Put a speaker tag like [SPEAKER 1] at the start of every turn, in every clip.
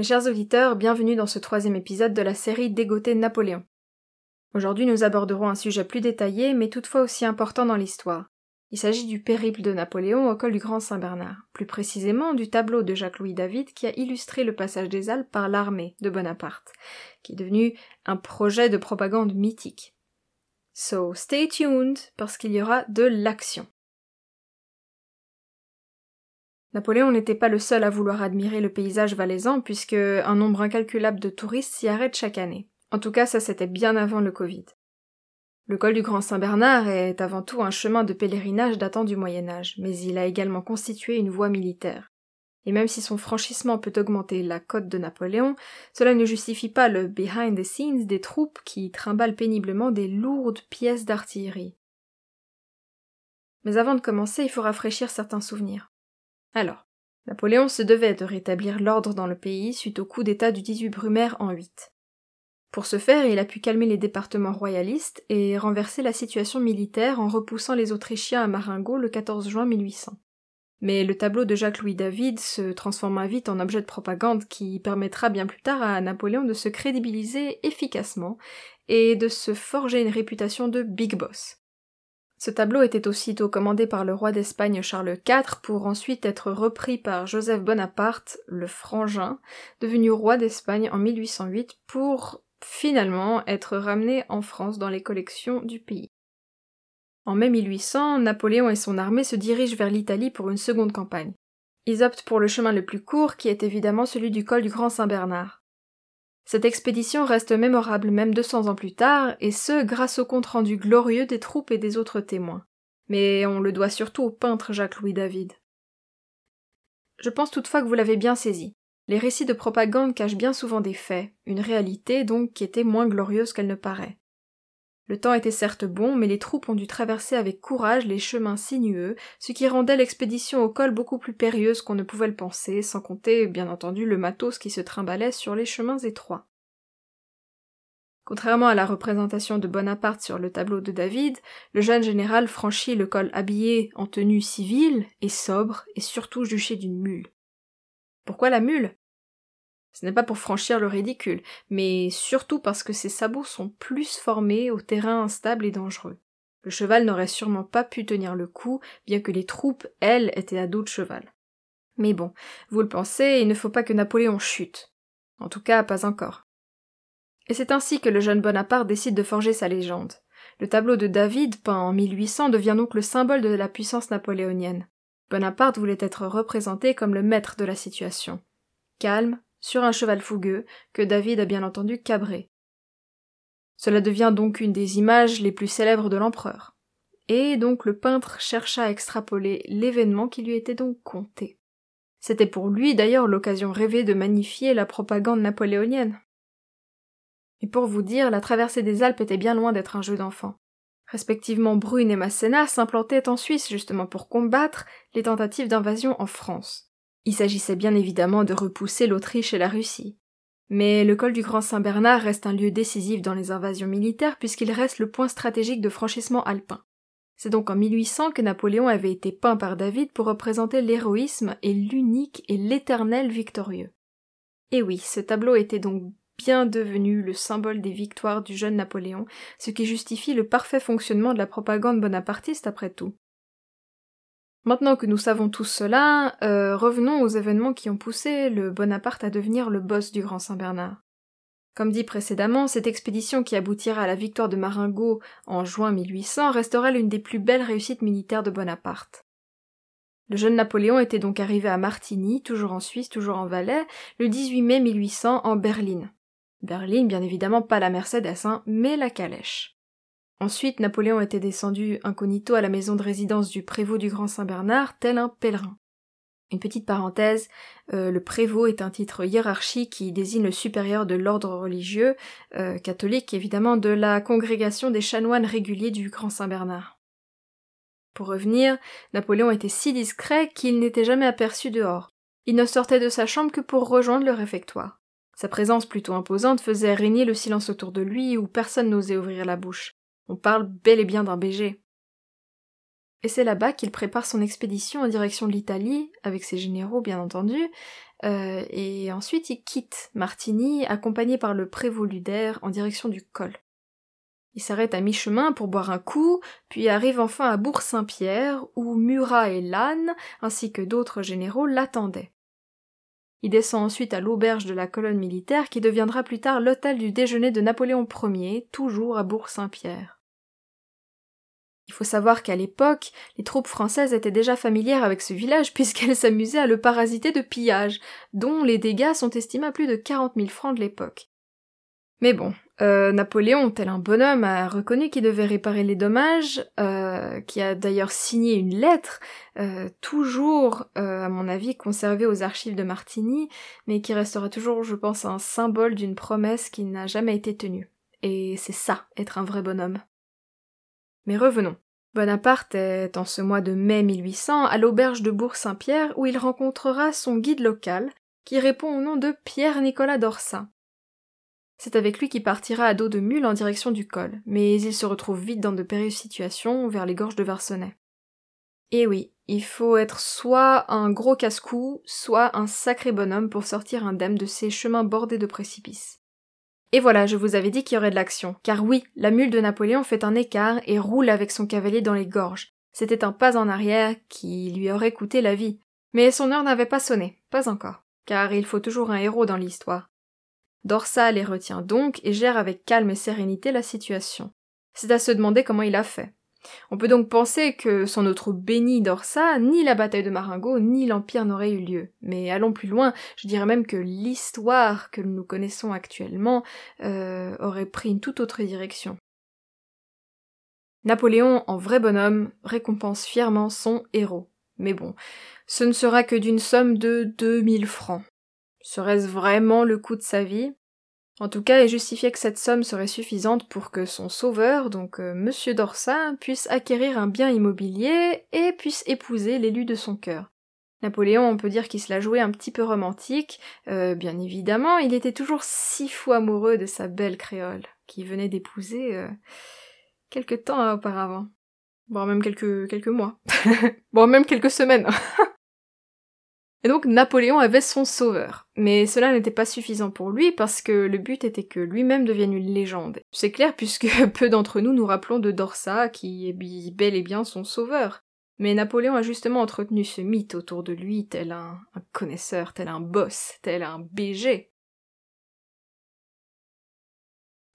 [SPEAKER 1] Mes chers auditeurs, bienvenue dans ce troisième épisode de la série Dégoter Napoléon. Aujourd'hui nous aborderons un sujet plus détaillé mais toutefois aussi important dans l'histoire. Il s'agit du périple de Napoléon au col du Grand Saint-Bernard, plus précisément du tableau de Jacques-Louis David qui a illustré le passage des Alpes par l'armée de Bonaparte, qui est devenu un projet de propagande mythique. So stay tuned parce qu'il y aura de l'action. Napoléon n'était pas le seul à vouloir admirer le paysage valaisan puisque un nombre incalculable de touristes s'y arrêtent chaque année. En tout cas, ça c'était bien avant le Covid. Le col du Grand Saint-Bernard est avant tout un chemin de pèlerinage datant du Moyen Âge, mais il a également constitué une voie militaire. Et même si son franchissement peut augmenter la cote de Napoléon, cela ne justifie pas le behind the scenes des troupes qui trimballent péniblement des lourdes pièces d'artillerie. Mais avant de commencer, il faut rafraîchir certains souvenirs. Alors, Napoléon se devait de rétablir l'ordre dans le pays suite au coup d'État du 18 Brumaire en 8. Pour ce faire, il a pu calmer les départements royalistes et renverser la situation militaire en repoussant les Autrichiens à Marengo le 14 juin 1800. Mais le tableau de Jacques-Louis David se transforma vite en objet de propagande qui permettra bien plus tard à Napoléon de se crédibiliser efficacement et de se forger une réputation de big boss. Ce tableau était aussitôt commandé par le roi d'Espagne Charles IV pour ensuite être repris par Joseph Bonaparte, le frangin, devenu roi d'Espagne en 1808 pour finalement être ramené en France dans les collections du pays. En mai 1800, Napoléon et son armée se dirigent vers l'Italie pour une seconde campagne. Ils optent pour le chemin le plus court qui est évidemment celui du col du Grand Saint-Bernard. Cette expédition reste mémorable même 200 ans plus tard, et ce grâce au compte-rendu glorieux des troupes et des autres témoins. Mais on le doit surtout au peintre Jacques-Louis David. Je pense toutefois que vous l'avez bien saisi. Les récits de propagande cachent bien souvent des faits, une réalité donc qui était moins glorieuse qu'elle ne paraît. Le temps était certes bon, mais les troupes ont dû traverser avec courage les chemins sinueux, ce qui rendait l'expédition au col beaucoup plus périlleuse qu'on ne pouvait le penser, sans compter, bien entendu, le matos qui se trimbalait sur les chemins étroits. Contrairement à la représentation de Bonaparte sur le tableau de David, le jeune général franchit le col habillé en tenue civile et sobre et surtout juché d'une mule. Pourquoi la mule? Ce n'est pas pour franchir le ridicule, mais surtout parce que ses sabots sont plus formés au terrain instable et dangereux. Le cheval n'aurait sûrement pas pu tenir le coup, bien que les troupes, elles, étaient à dos de cheval. Mais bon, vous le pensez, il ne faut pas que Napoléon chute. En tout cas, pas encore. Et c'est ainsi que le jeune Bonaparte décide de forger sa légende. Le tableau de David, peint en 1800, devient donc le symbole de la puissance napoléonienne. Bonaparte voulait être représenté comme le maître de la situation. Calme, sur un cheval fougueux, que David a bien entendu cabrer. Cela devient donc une des images les plus célèbres de l'empereur. Et donc le peintre chercha à extrapoler l'événement qui lui était donc compté. C'était pour lui d'ailleurs l'occasion rêvée de magnifier la propagande napoléonienne. Et pour vous dire, la traversée des Alpes était bien loin d'être un jeu d'enfant. Respectivement Brune et Masséna s'implantaient en Suisse justement pour combattre les tentatives d'invasion en France. Il s'agissait bien évidemment de repousser l'Autriche et la Russie. Mais le col du Grand Saint-Bernard reste un lieu décisif dans les invasions militaires puisqu'il reste le point stratégique de franchissement alpin. C'est donc en 1800 que Napoléon avait été peint par David pour représenter l'héroïsme et l'unique et l'éternel victorieux. Et oui, ce tableau était donc bien devenu le symbole des victoires du jeune Napoléon, ce qui justifie le parfait fonctionnement de la propagande bonapartiste après tout. Maintenant que nous savons tout cela, euh, revenons aux événements qui ont poussé le Bonaparte à devenir le boss du Grand Saint-Bernard. Comme dit précédemment, cette expédition qui aboutira à la victoire de Marengo en juin 1800 restera l'une des plus belles réussites militaires de Bonaparte. Le jeune Napoléon était donc arrivé à Martigny, toujours en Suisse, toujours en Valais, le 18 mai 1800 en Berlin. Berlin, bien évidemment pas la Mercedes, hein, mais la calèche. Ensuite, Napoléon était descendu incognito à la maison de résidence du prévôt du Grand Saint-Bernard, tel un pèlerin. Une petite parenthèse, euh, le prévôt est un titre hiérarchique qui désigne le supérieur de l'ordre religieux, euh, catholique évidemment, de la congrégation des chanoines réguliers du Grand Saint-Bernard. Pour revenir, Napoléon était si discret qu'il n'était jamais aperçu dehors. Il ne sortait de sa chambre que pour rejoindre le réfectoire. Sa présence plutôt imposante faisait régner le silence autour de lui où personne n'osait ouvrir la bouche. On parle bel et bien d'un BG. Et c'est là-bas qu'il prépare son expédition en direction de l'Italie, avec ses généraux bien entendu, euh, et ensuite il quitte Martigny, accompagné par le prévôt d'air en direction du col. Il s'arrête à mi-chemin pour boire un coup, puis arrive enfin à Bourg-Saint-Pierre, où Murat et Lannes, ainsi que d'autres généraux, l'attendaient. Il descend ensuite à l'auberge de la colonne militaire qui deviendra plus tard l'hôtel du déjeuner de Napoléon Ier, toujours à Bourg-Saint-Pierre. Il faut savoir qu'à l'époque, les troupes françaises étaient déjà familières avec ce village puisqu'elles s'amusaient à le parasiter de pillages, dont les dégâts sont estimés à plus de quarante mille francs de l'époque. Mais bon, euh, Napoléon, tel un bonhomme, a reconnu qu'il devait réparer les dommages, euh, qui a d'ailleurs signé une lettre, euh, toujours, à mon avis, conservée aux archives de Martigny, mais qui restera toujours, je pense, un symbole d'une promesse qui n'a jamais été tenue. Et c'est ça, être un vrai bonhomme. Mais revenons. Bonaparte est, en ce mois de mai 1800, à l'auberge de Bourg-Saint-Pierre, où il rencontrera son guide local, qui répond au nom de Pierre-Nicolas d'Orsat. C'est avec lui qu'il partira à dos de mule en direction du col, mais il se retrouve vite dans de périlleuses situations vers les gorges de Varsonnet. Et oui, il faut être soit un gros casse-cou, soit un sacré bonhomme pour sortir indemne de ces chemins bordés de précipices. Et voilà, je vous avais dit qu'il y aurait de l'action, car oui, la mule de Napoléon fait un écart et roule avec son cavalier dans les gorges. C'était un pas en arrière qui lui aurait coûté la vie. Mais son heure n'avait pas sonné, pas encore, car il faut toujours un héros dans l'histoire. Dorsal les retient donc et gère avec calme et sérénité la situation. C'est à se demander comment il a fait. On peut donc penser que sans notre béni d'Orsa, ni la bataille de Marengo, ni l'Empire n'auraient eu lieu. Mais allons plus loin, je dirais même que l'histoire que nous connaissons actuellement euh, aurait pris une toute autre direction. Napoléon, en vrai bonhomme, récompense fièrement son héros. Mais bon, ce ne sera que d'une somme de 2000 francs. Serait-ce vraiment le coût de sa vie? En tout cas, il justifiait que cette somme serait suffisante pour que son sauveur, donc euh, Monsieur Dorsat, puisse acquérir un bien immobilier et puisse épouser l'élu de son cœur. Napoléon, on peut dire qu'il se la jouait un petit peu romantique. Euh, bien évidemment, il était toujours si fou amoureux de sa belle créole, qui venait d'épouser euh, quelque temps auparavant. Bon, même quelques, quelques mois. bon, même quelques semaines. Et donc Napoléon avait son sauveur. Mais cela n'était pas suffisant pour lui parce que le but était que lui-même devienne une légende. C'est clair puisque peu d'entre nous nous rappelons de Dorsa qui est bel et bien son sauveur. Mais Napoléon a justement entretenu ce mythe autour de lui tel un, connaisseur, tel un boss, tel un BG.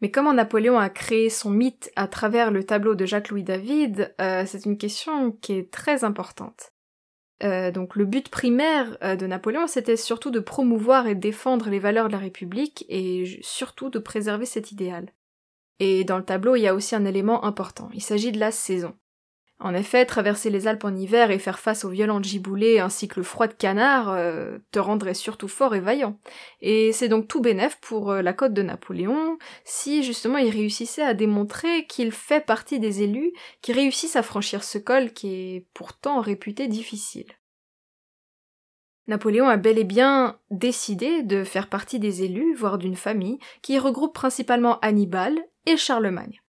[SPEAKER 1] Mais comment Napoléon a créé son mythe à travers le tableau de Jacques-Louis David, euh, c'est une question qui est très importante. Euh, donc le but primaire euh, de Napoléon, c'était surtout de promouvoir et défendre les valeurs de la République et surtout de préserver cet idéal. Et dans le tableau, il y a aussi un élément important, il s'agit de la saison. En effet, traverser les Alpes en hiver et faire face aux violentes giboulées ainsi que le froid de canard euh, te rendrait surtout fort et vaillant. Et c'est donc tout bénef pour la côte de Napoléon si justement il réussissait à démontrer qu'il fait partie des élus qui réussissent à franchir ce col qui est pourtant réputé difficile. Napoléon a bel et bien décidé de faire partie des élus, voire d'une famille, qui regroupe principalement Hannibal et Charlemagne.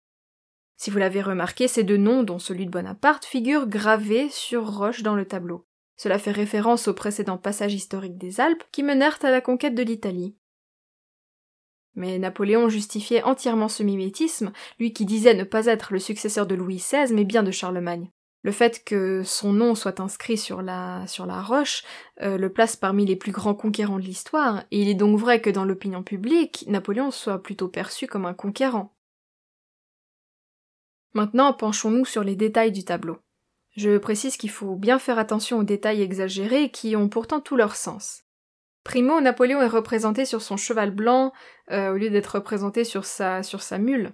[SPEAKER 1] Si vous l'avez remarqué, ces deux noms, dont celui de Bonaparte, figurent gravés sur roche dans le tableau. Cela fait référence aux précédents passages historiques des Alpes qui menèrent à la conquête de l'Italie. Mais Napoléon justifiait entièrement ce mimétisme, lui qui disait ne pas être le successeur de Louis XVI mais bien de Charlemagne. Le fait que son nom soit inscrit sur la, sur la roche euh, le place parmi les plus grands conquérants de l'histoire, et il est donc vrai que dans l'opinion publique, Napoléon soit plutôt perçu comme un conquérant. Maintenant, penchons-nous sur les détails du tableau. Je précise qu'il faut bien faire attention aux détails exagérés qui ont pourtant tout leur sens. Primo, Napoléon est représenté sur son cheval blanc euh, au lieu d'être représenté sur sa, sur sa mule.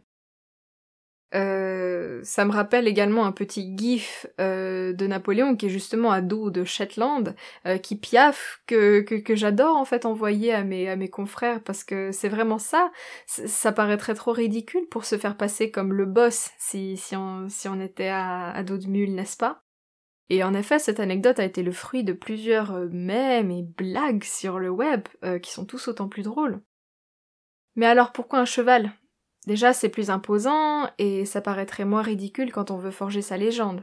[SPEAKER 1] Euh, ça me rappelle également un petit gif euh, de Napoléon qui est justement à dos de Shetland, euh, qui piaffe, que, j'adore en fait envoyer à mes, confrères parce que c'est vraiment ça. ça paraîtrait trop ridicule pour se faire passer comme le boss si, si, on, si on était à, à dos de mule, n'est-ce pas? Et en effet, cette anecdote a été le fruit de plusieurs mèmes et blagues sur le web, qui sont tous autant plus drôles. Mais alors pourquoi un cheval? Déjà, c'est plus imposant et ça paraîtrait moins ridicule quand on veut forger sa légende.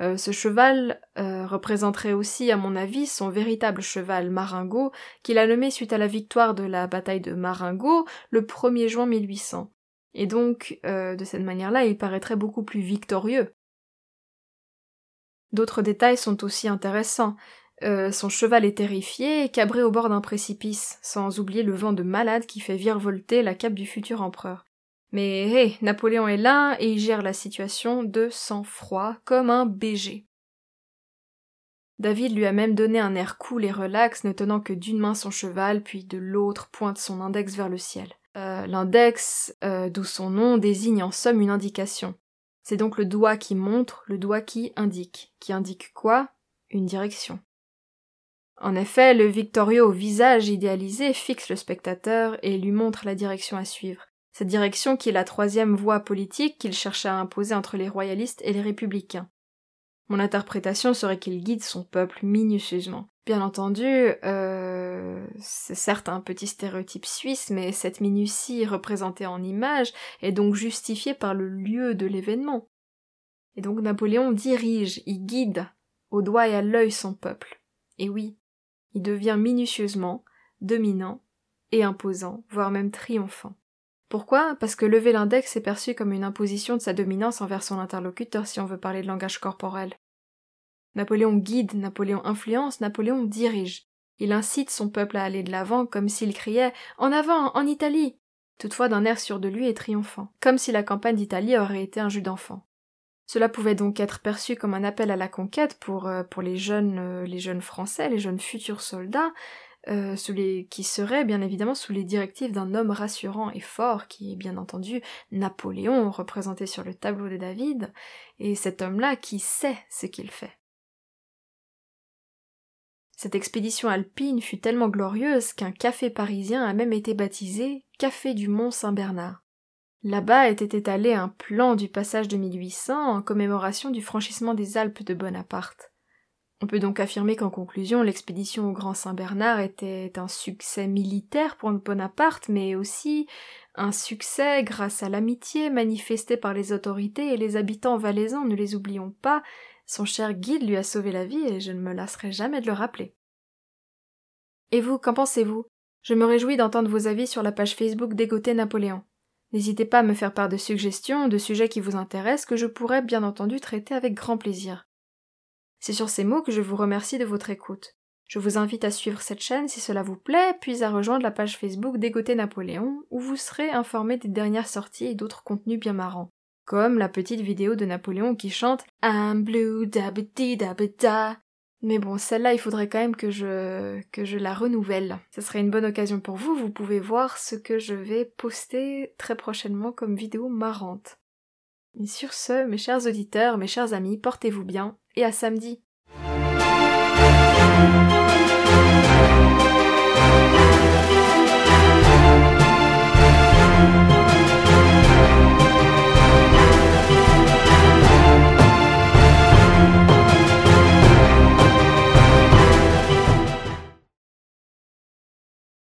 [SPEAKER 1] Euh, ce cheval euh, représenterait aussi, à mon avis, son véritable cheval Maringo, qu'il a nommé suite à la victoire de la bataille de Maringo le 1er juin 1800. Et donc, euh, de cette manière-là, il paraîtrait beaucoup plus victorieux. D'autres détails sont aussi intéressants. son cheval est terrifié et cabré au bord d'un précipice, sans oublier le vent de malade qui fait virevolter la cape du futur empereur. Mais hé, Napoléon est là et il gère la situation de sang-froid comme un BG. David lui a même donné un air cool et relax, ne tenant que d'une main son cheval, puis de l'autre pointe son index vers le ciel. Euh, l'index, euh, d'où son nom, désigne en somme une indication. C'est donc le doigt qui montre, le doigt qui indique. Qui indique quoi? Une direction. En effet, le victorieux au visage idéalisé fixe le spectateur et lui montre la direction à suivre. Cette direction qui est la troisième voie politique qu'il cherchait à imposer entre les royalistes et les républicains. Mon interprétation serait qu'il guide son peuple minutieusement. Bien entendu, euh, c'est certes un petit stéréotype suisse, mais cette minutie représentée en image est donc justifiée par le lieu de l'événement. Et donc Napoléon dirige, il guide au doigt et à l'œil son peuple. Et oui, il devient minutieusement dominant et imposant, voire même triomphant. Pourquoi? Parce que lever l'index est perçu comme une imposition de sa dominance envers son interlocuteur si on veut parler de langage corporel. Napoléon guide, Napoléon influence, Napoléon dirige. Il incite son peuple à aller de l'avant comme s'il criait En avant, en Italie toutefois d'un air sûr de lui et triomphant, comme si la campagne d'Italie aurait été un jus d'enfant. Cela pouvait donc être perçu comme un appel à la conquête pour, euh, les jeunes euh, les jeunes français, les jeunes futurs soldats, euh, qui serait bien évidemment sous les directives d'un homme rassurant et fort, qui est bien entendu Napoléon, représenté sur le tableau de David, et cet homme-là qui sait ce qu'il fait. Cette expédition alpine fut tellement glorieuse qu'un café parisien a même été baptisé Café du Mont Saint-Bernard. Là-bas était étalé un plan du passage de 1800 en commémoration du franchissement des Alpes de Bonaparte. On peut donc affirmer qu'en conclusion, l'expédition au Grand Saint-Bernard était un succès militaire pour Bonaparte, mais aussi un succès grâce à l'amitié manifestée par les autorités et les habitants valaisans, ne les oublions pas, son cher guide lui a sauvé la vie et je ne me lasserai jamais de le rappeler. Et vous, qu'en pensez-vous? Je me réjouis d'entendre vos avis sur la page Facebook d'Égoté Napoléon. N'hésitez pas à me faire part de suggestions, de sujets qui vous intéressent, que je pourrais bien entendu traiter avec grand plaisir. C'est sur ces mots que je vous remercie de votre écoute. Je vous invite à suivre cette chaîne si cela vous plaît, puis à rejoindre la page Facebook d'Égoté Napoléon, où vous serez informé des dernières sorties et d'autres contenus bien marrants. Comme la petite vidéo de Napoléon qui chante I'm blue da da Mais bon, celle-là, il faudrait quand même que je, que je la renouvelle. Ce serait une bonne occasion pour vous, vous pouvez voir ce que je vais poster très prochainement comme vidéo marrante. Et sur ce, mes chers auditeurs, mes chers amis, portez-vous bien et à samedi.